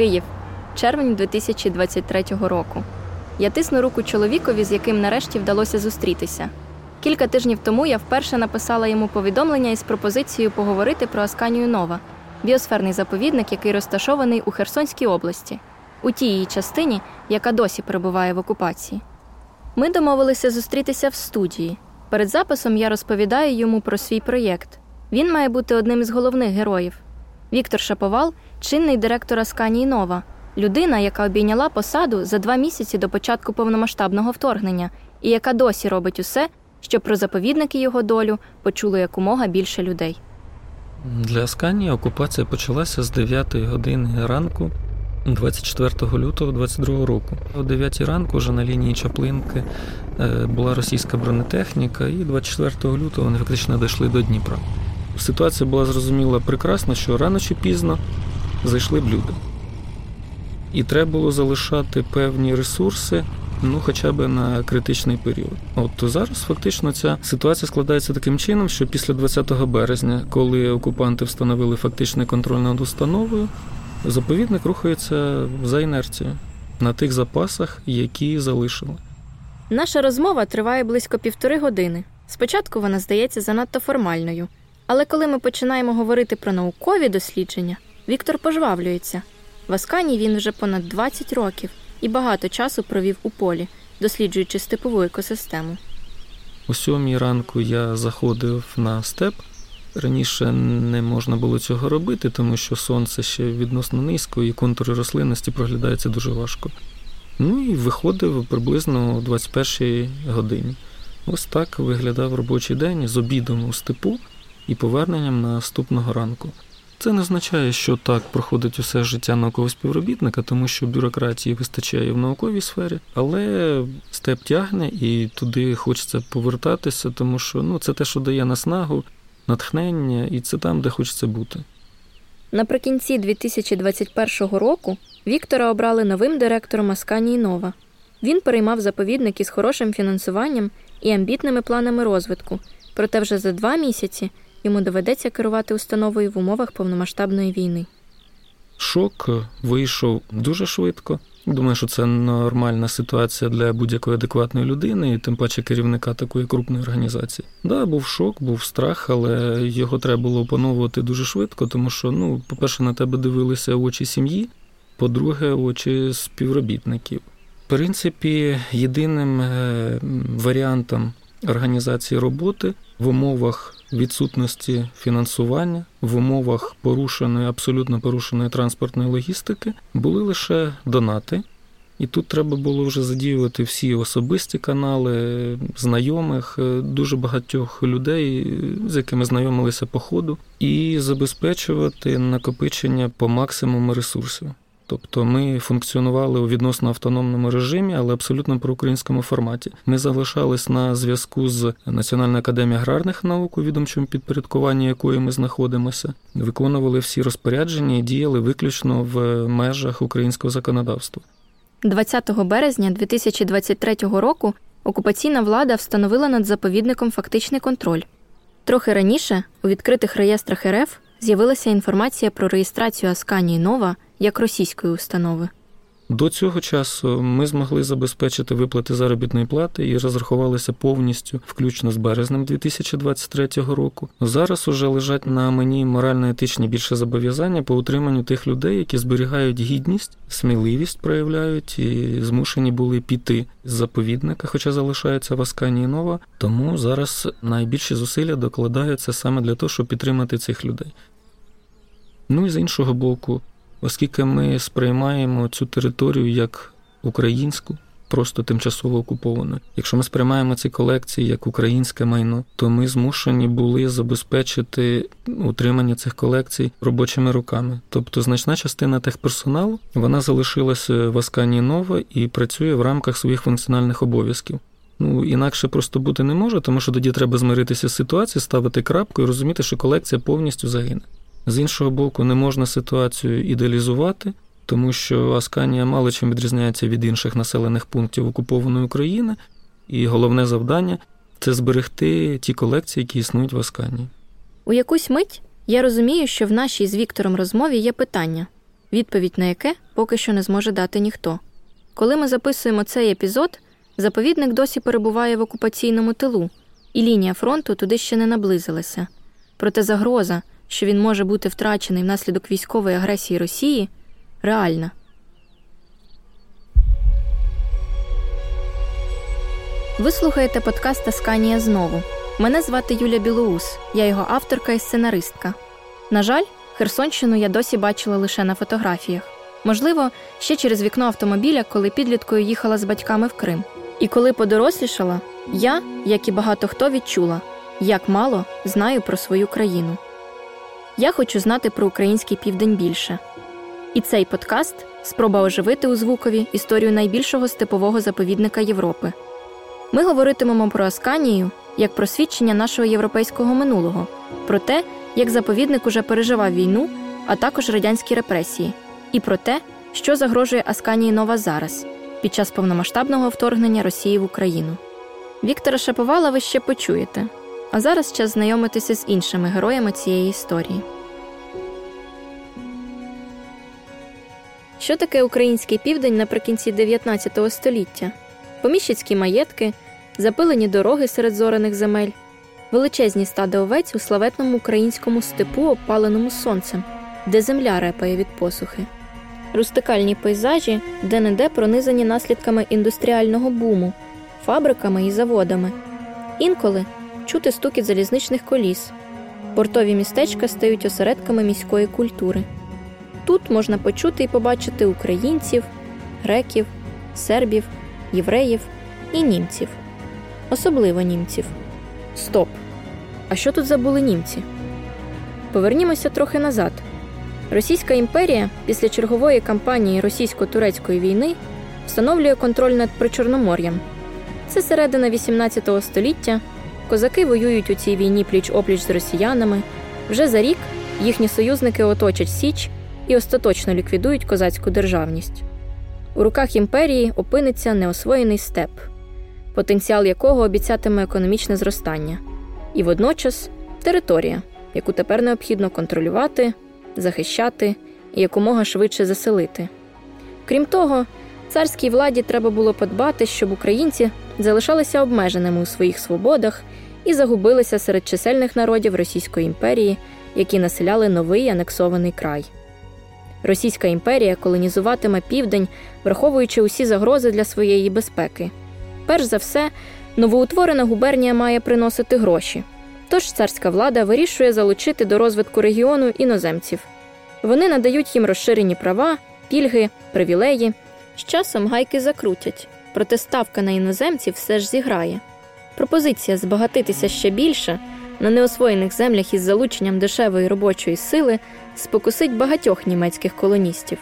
Київ, червень 2023 року. Я тисну руку чоловікові, з яким нарешті вдалося зустрітися. Кілька тижнів тому я вперше написала йому повідомлення із пропозицією поговорити про Асканію Нова, біосферний заповідник, який розташований у Херсонській області, у тій її частині, яка досі перебуває в окупації. Ми домовилися зустрітися в студії. Перед записом я розповідаю йому про свій проєкт. Він має бути одним із головних героїв. Віктор Шаповал чинний директор Асканії Нова, людина, яка обійняла посаду за два місяці до початку повномасштабного вторгнення, і яка досі робить усе, щоб про заповідники його долю почуло якомога більше людей. Для Асканії окупація почалася з 9 години ранку 24 лютого 22 року. О 9 ранку вже на лінії Чаплинки е, була російська бронетехніка, і 24 лютого вони фактично дійшли до Дніпра. Ситуація була зрозуміла прекрасно, що рано чи пізно зайшли б люди. І треба було залишати певні ресурси, ну хоча б на критичний період. От зараз фактично ця ситуація складається таким чином, що після 20 березня, коли окупанти встановили фактичний контроль над установою, заповідник рухається за інерцією на тих запасах, які залишили. Наша розмова триває близько півтори години. Спочатку вона здається занадто формальною, але коли ми починаємо говорити про наукові дослідження, Віктор пожвавлюється. В Аскані він вже понад 20 років і багато часу провів у полі, досліджуючи степову екосистему. О сьомій ранку я заходив на степ. Раніше не можна було цього робити, тому що сонце ще відносно низько і контури рослинності проглядаються дуже важко. Ну і виходив приблизно о 21 годині. Ось так виглядав робочий день з обідом у степу і поверненням наступного ранку. Це не означає, що так проходить усе життя наукового співробітника, тому що бюрократії вистачає в науковій сфері, але степ тягне і туди хочеться повертатися, тому що ну, це те, що дає наснагу, натхнення, і це там, де хочеться бути. Наприкінці 2021 року Віктора обрали новим директором Асканії Нова. Він переймав заповідник із хорошим фінансуванням і амбітними планами розвитку, проте вже за два місяці йому доведеться керувати установою в умовах повномасштабної війни. Шок вийшов дуже швидко. Думаю, що це нормальна ситуація для будь-якої адекватної людини, і тим паче керівника такої крупної організації. Да, був шок, був страх, але його треба було опановувати дуже швидко, тому що, ну, по-перше, на тебе дивилися очі сім'ї, по-друге, очі співробітників. В принципі, єдиним е, варіантом організації роботи в умовах відсутності фінансування, в умовах порушеної, абсолютно порушеної транспортної логістики були лише донати. І тут треба було вже задіювати всі особисті канали, знайомих, е, дуже багатьох людей, з якими знайомилися по ходу, і забезпечувати накопичення по максимуму ресурсів. Тобто ми функціонували у відносно автономному режимі, але абсолютно проукраїнському форматі. Ми залишались на зв'язку з Національною академією аграрних наук, у відомчому підпорядкуванні якої ми знаходимося, виконували всі розпорядження і діяли виключно в межах українського законодавства. 20 березня 2023 року окупаційна влада встановила над заповідником фактичний контроль. Трохи раніше у відкритих реєстрах РФ з'явилася інформація про реєстрацію Асканії Нова як російської установи. До цього часу ми змогли забезпечити виплати заробітної плати і розрахувалися повністю, включно з березнем 2023 року. Зараз уже лежать на мені морально-етичні більше зобов'язання по утриманню тих людей, які зберігають гідність, сміливість проявляють і змушені були піти з заповідника, хоча залишаються в Асканії Нова. Тому зараз найбільші зусилля докладаються саме для того, щоб підтримати цих людей. Ну і з іншого боку, оскільки ми сприймаємо цю територію як українську, просто тимчасово окуповану. Якщо ми сприймаємо ці колекції як українське майно, то ми змушені були забезпечити утримання цих колекцій робочими руками. Тобто значна частина техперсоналу вона залишилася в Аскані Нова і працює в рамках своїх функціональних обов'язків. Ну, інакше просто бути не може, тому що тоді треба змиритися з ситуацією, ставити крапку і розуміти, що колекція повністю загине. З іншого боку, не можна ситуацію ідеалізувати, тому що Асканія мало чим відрізняється від інших населених пунктів окупованої України, і головне завдання це зберегти ті колекції, які існують в Асканії. У якусь мить я розумію, що в нашій з Віктором розмові є питання: відповідь на яке поки що не зможе дати ніхто. Коли ми записуємо цей епізод, заповідник досі перебуває в окупаційному тилу, і лінія фронту туди ще не наблизилася. Проте загроза, що він може бути втрачений внаслідок військової агресії Росії, реальна. Ви слухаєте подкаст Асканія знову. Мене звати Юля Білоус, я його авторка і сценаристка. На жаль, Херсонщину я досі бачила лише на фотографіях. Можливо, ще через вікно автомобіля, коли підліткою їхала з батьками в Крим. І коли подорослішала, я, як і багато хто, відчула, як мало знаю про свою країну. Я хочу знати про український південь більше. І цей подкаст спроба оживити у звукові історію найбільшого степового заповідника Європи. Ми говоритимемо про Асканію як про свідчення нашого європейського минулого, про те, як заповідник уже переживав війну, а також радянські репресії, і про те, що загрожує Асканії Нова зараз під час повномасштабного вторгнення Росії в Україну. Віктора Шаповала ви ще почуєте. А зараз час знайомитися з іншими героями цієї історії. Що таке український південь наприкінці 19 століття? Поміщицькі маєтки, запилені дороги серед зорених земель, величезні стади овець у славетному українському степу, опаленому сонцем, де земля репає від посухи, рустикальні пейзажі, де не де пронизані наслідками індустріального буму, фабриками і заводами. Інколи чути стукіт залізничних коліс. Портові містечка стають осередками міської культури. Тут можна почути і побачити українців, греків, сербів, євреїв і німців. Особливо німців. Стоп! А що тут забули німці? Повернімося трохи назад. Російська імперія після чергової кампанії російсько-турецької війни встановлює контроль над Причорномор'ям. Це середина XVIII століття. Козаки воюють у цій війні пліч опліч з росіянами. Вже за рік їхні союзники оточать Січ і остаточно ліквідують козацьку державність. У руках імперії опиниться неосвоєний степ, потенціал якого обіцятиме економічне зростання, і водночас територія, яку тепер необхідно контролювати, захищати і якомога швидше заселити. Крім того, царській владі треба було подбати, щоб українці залишалися обмеженими у своїх свободах і загубилися серед чисельних народів Російської імперії, які населяли новий анексований край. Російська імперія колонізуватиме південь, враховуючи усі загрози для своєї безпеки. Перш за все, новоутворена губернія має приносити гроші. Тож царська влада вирішує залучити до розвитку регіону іноземців. Вони надають їм розширені права, пільги, привілеї. З часом гайки закрутять, проте ставка на іноземців все ж зіграє. Пропозиція збагатитися ще більше на неосвоєних землях із залученням дешевої робочої сили спокусить багатьох німецьких колоністів.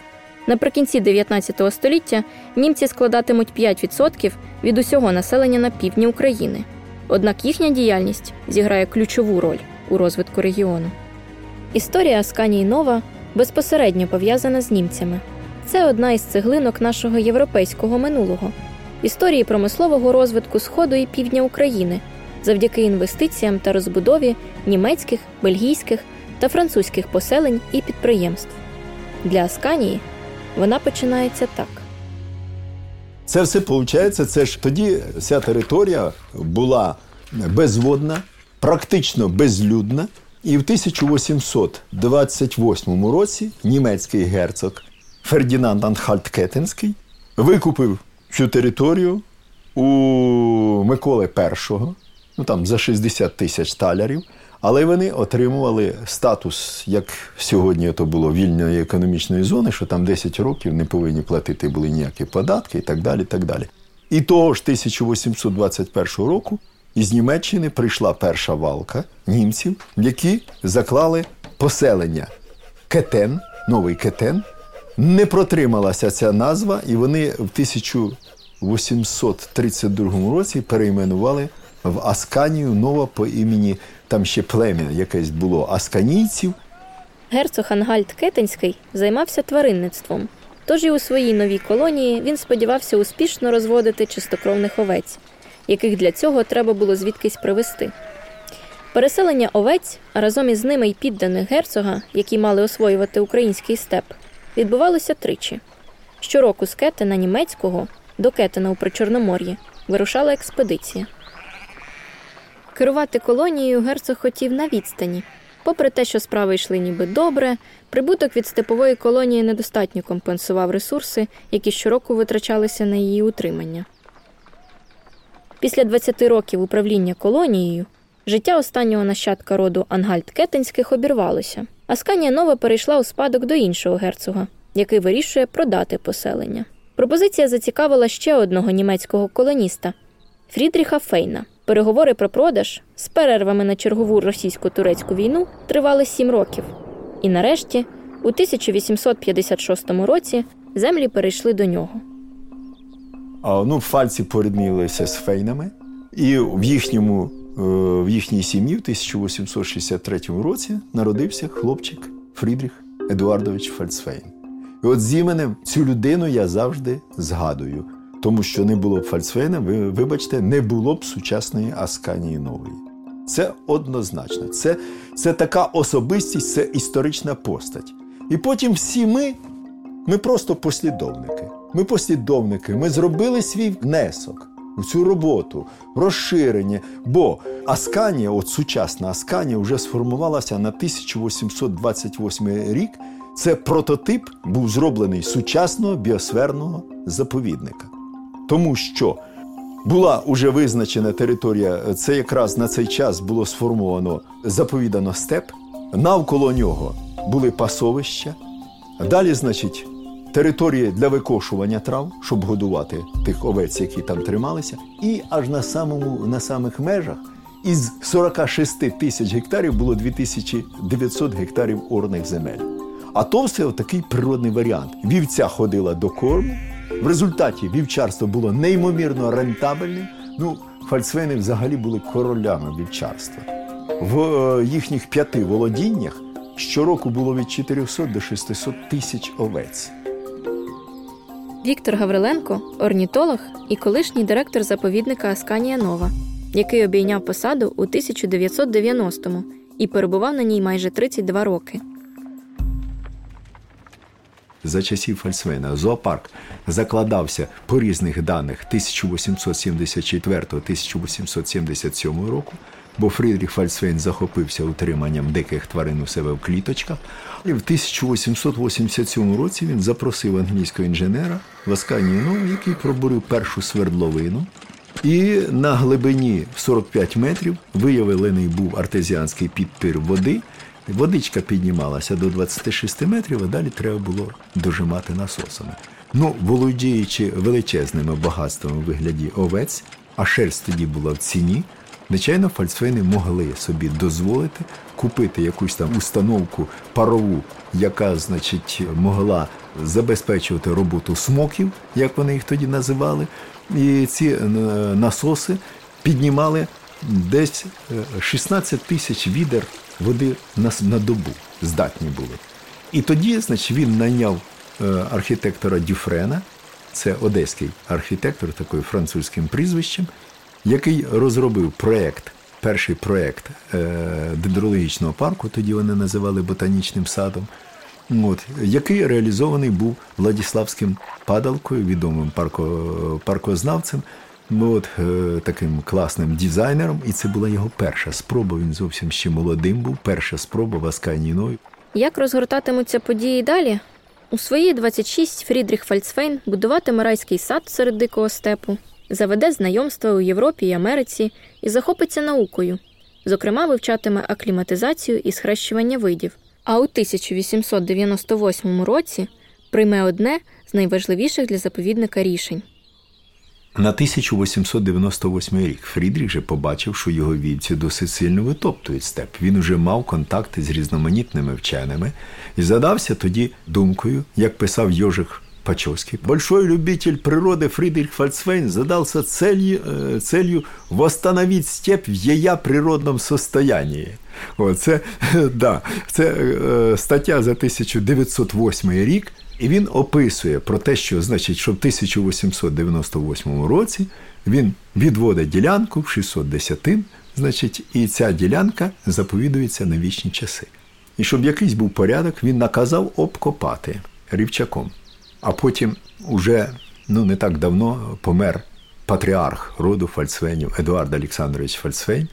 Наприкінці 19 століття німці складатимуть 5% від усього населення на півдні України. Однак їхня діяльність зіграє ключову роль у розвитку регіону. Історія Асканії Нова безпосередньо пов'язана з німцями. Це одна із цеглинок нашого європейського минулого, історії промислового розвитку Сходу і півдня України завдяки інвестиціям та розбудові німецьких, бельгійських та французьких поселень і підприємств. Для Асканії вона починається так. Це все виходить, це ж тоді вся територія була безводна, практично безлюдна. І в 1828 році німецький герцог Фердінанд Анхальт-Кетенський викупив цю територію у Миколи І, ну там за 60 тисяч талярів, але вони отримували статус, як сьогодні то було вільної економічної зони, що там 10 років не повинні платити були ніякі податки і так далі. І так далі. І того ж 1821 року із Німеччини прийшла перша валка німців, які заклали поселення Кетен, новий Кетен. Не протрималася ця назва, і вони в 1832 році перейменували в Асканію нова по імені там ще плем'я якесь було асканійців. Герцог Ангальд Кетенський займався тваринництвом. Тож і у своїй новій колонії він сподівався успішно розводити чистокровних овець, яких для цього треба було звідкись привезти. Переселення овець, разом із ними й підданих герцога, які мали освоювати український степ, відбувалося тричі. Щороку з Кетена німецького до Кетена у Причорномор'ї вирушала експедиція. Керувати колонією герцог хотів на відстані. Попри те, що справи йшли ніби добре, прибуток від степової колонії недостатньо компенсував ресурси, які щороку витрачалися на її утримання. Після 20 років управління колонією життя останнього нащадка роду Ангальд Кетенських обірвалося, а Сканія Нова перейшла у спадок до іншого герцога, який вирішує продати поселення. Пропозиція зацікавила ще одного німецького колоніста Фрідріха Фейна. Переговори про продаж з перервами на чергову російсько-турецьку війну тривали сім років. І нарешті, у 1856 році, землі перейшли до нього. А, ну, фальці поріднилися з фейнами, і в їхньому в їхній сім'ї в 1863 році народився хлопчик Фрідріх Едуардович Фальцфейн. І от з іменем цю людину я завжди згадую, тому що не було б Фальцфейна, ви вибачте, не було б сучасної Асканії нової. Це однозначно. Це, це така особистість, це історична постать. І потім всі ми, ми просто послідовники. Ми послідовники, ми зробили свій внесок у цю роботу, розширення. Бо Асканія, от сучасна Асканія, вже сформувалася на 1828 рік. Це прототип був зроблений сучасного біосферного заповідника. Тому що була уже визначена територія, це якраз на цей час було сформовано заповідано степ. Навколо нього були пасовища. Далі, значить, території для викошування трав, щоб годувати тих овець, які там трималися, і аж на самому на самих межах із 46 тисяч гектарів було 2900 гектарів орних земель. А то все такий природний варіант. Вівця ходила до корму. В результаті вівчарство було неймовірно рентабельним. Ну, фальцвени взагалі були королями вівчарства. В е, їхніх п'яти володіннях щороку було від 400 до 600 тисяч овець. Віктор Гавриленко орнітолог і колишній директор заповідника Асканія Нова, який обійняв посаду у 1990-му і перебував на ній майже 32 роки. За часів Фальцвейна зоопарк закладався по різних даних 1874-1877 року, бо Фрідріх Фальцвейн захопився утриманням диких тварин у себе в кліточках. І в 1887 році він запросив англійського інженера Васканію Нову, який пробурив першу свердловину. І на глибині в 45 метрів виявлений був артезіанський підпір води. Водичка піднімалася до 26 метрів, а далі треба було дожимати насосами. Ну, володіючи величезними багатствами у вигляді овець, а шерсть тоді була в ціні, звичайно, фальцфейни могли собі дозволити купити якусь там установку парову, яка, значить, могла забезпечувати роботу смоків, як вони їх тоді називали. І ці е, насоси піднімали десь 16 тисяч відер води на, добу здатні були. І тоді, значить, він найняв е, архітектора Дюфрена, це одеський архітектор, такий французьким прізвищем, який розробив проєкт, перший проєкт дендрологічного парку, тоді вони називали ботанічним садом, от, який реалізований був Владіславським падалкою, відомим парко, паркознавцем. От е, таким класним дизайнером, і це була його перша спроба. Він зовсім ще молодим був. Перша спроба в Асканії Як розгортатимуться події далі? У свої 26 Фрідріх Фальцфейн будуватиме райський сад серед дикого степу, заведе знайомства у Європі і Америці і захопиться наукою. Зокрема, вивчатиме акліматизацію і схрещування видів. А у 1898 році прийме одне з найважливіших для заповідника рішень. На 1898 рік Фрідріх же побачив, що його вівці досить сильно витоптують степ. Він уже мав контакти з різноманітними вченими і задався тоді думкою, як писав Йожих Пачовский. Большой любитель природы Фридрих Фальцвейн задался целью, э, целью восстановить степь в ее природном состоянии. О, це, да, це е, стаття за 1908 рік. І він описує про те, що значить, що в 1898 році він відводить ділянку в 600 десятин, значить, і ця ділянка заповідується на вічні часи. І щоб якийсь був порядок, він наказав обкопати рівчаком. А потім, уже ну не так давно, помер патріарх роду Фальцвейнів Едуард Олександрович Фальцвейн.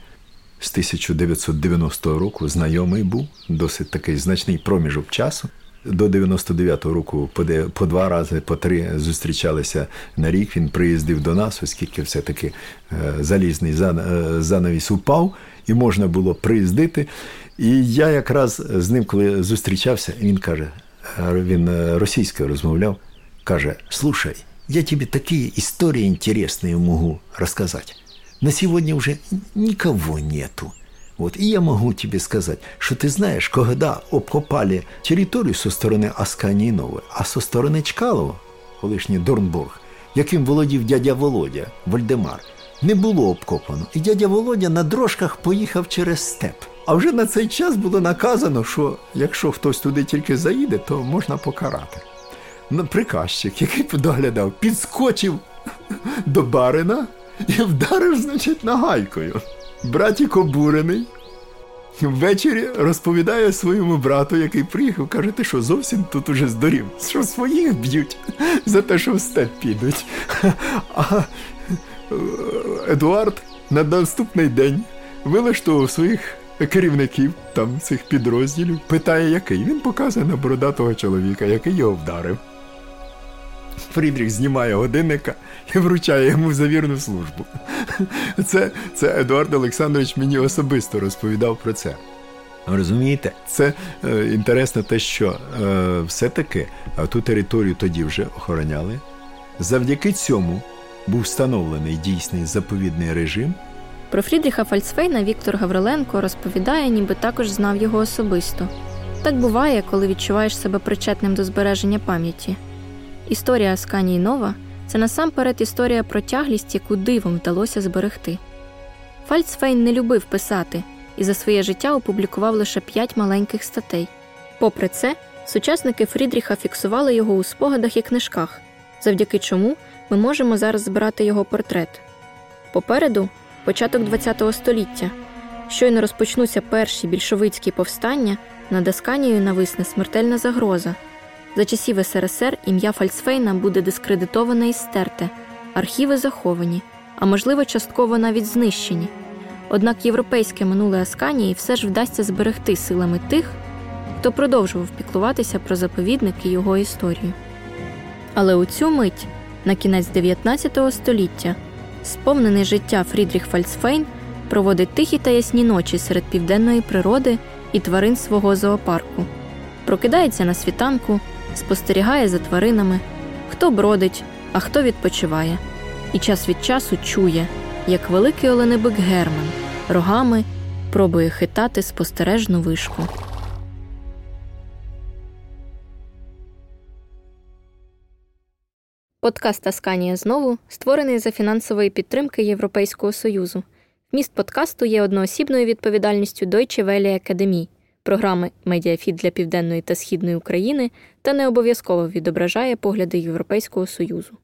З 1990 року знайомий був досить такий значний проміжок часу. До 99-го року по, де, по два рази, по три зустрічалися на рік. Він приїздив до нас, оскільки все-таки е, залізний е, занавіс упав, і можна було приїздити. І я якраз з ним, коли зустрічався, він каже: він е, російською розмовляв, каже: Слушай, я тобі такі історії інтересні можу розказати. На сегодня уже никого нету. Вот. И я могу тебе сказать, что ты знаешь, когда обкопали территорию со стороны Асканії а со сторони Чкалова, колишній Дорнбург, яким володів дядя Володя, Вальдемар, не було обкопано. І дядя Володя на дрожках поїхав через степ. А вже на цей час було наказано, що якщо хтось туди тільки заїде, то можна покарати. Приказчик, який доглядав, підскочив до барина і вдарив, значить, нагайкою. Братік обурений. Ввечері розповідає своєму брату, який приїхав, каже, ти що зовсім тут уже здорів, що своїх б'ють за те, що в степ підуть. А Едуард на наступний день вилаштував своїх керівників там цих підрозділів, питає, який. Він показує на бородатого чоловіка, який його вдарив. Фрідріх знімає годинника і вручає йому за вірну службу. Це, це Едуард Олександрович мені особисто розповідав про це. Розумієте, це е, інтересно те, що е, все-таки ту територію тоді вже охороняли. Завдяки цьому був встановлений дійсний заповідний режим. Про Фрідріха Фальцфейна Віктор Гавриленко розповідає, ніби також знав його особисто. Так буває, коли відчуваєш себе причетним до збереження пам'яті. Історія Асканії Нова це насамперед історія про тяглість, яку дивом вдалося зберегти. Фальцфейн не любив писати і за своє життя опублікував лише п'ять маленьких статей. Попри це, сучасники Фрідріха фіксували його у спогадах і книжках, завдяки чому ми можемо зараз збирати його портрет. Попереду початок ХХ століття. Щойно розпочнуться перші більшовицькі повстання, над Асканією нависне смертельна загроза. За часів СРСР ім'я Фальцфейна буде дискредитоване і стерте, архіви заховані, а можливо, частково навіть знищені. Однак європейське минуле Асканії все ж вдасться зберегти силами тих, хто продовжував піклуватися про заповідник і його історію. Але у цю мить, на кінець 19 століття, сповнений життя Фрідріх Фальцфейн проводить тихі та ясні ночі серед південної природи і тварин свого зоопарку, прокидається на світанку спостерігає за тваринами, хто бродить, а хто відпочиває, і час від часу чує, як великий оленебик Герман рогами пробує хитати спостережну вишку. Подкаст Асканія знову створений за фінансової підтримки Європейського Союзу. Вміст подкасту є одноосібною відповідальністю Deutsche Welle Академії, програми Медіафіт для Південної та Східної України та не обов'язково відображає погляди Європейського Союзу.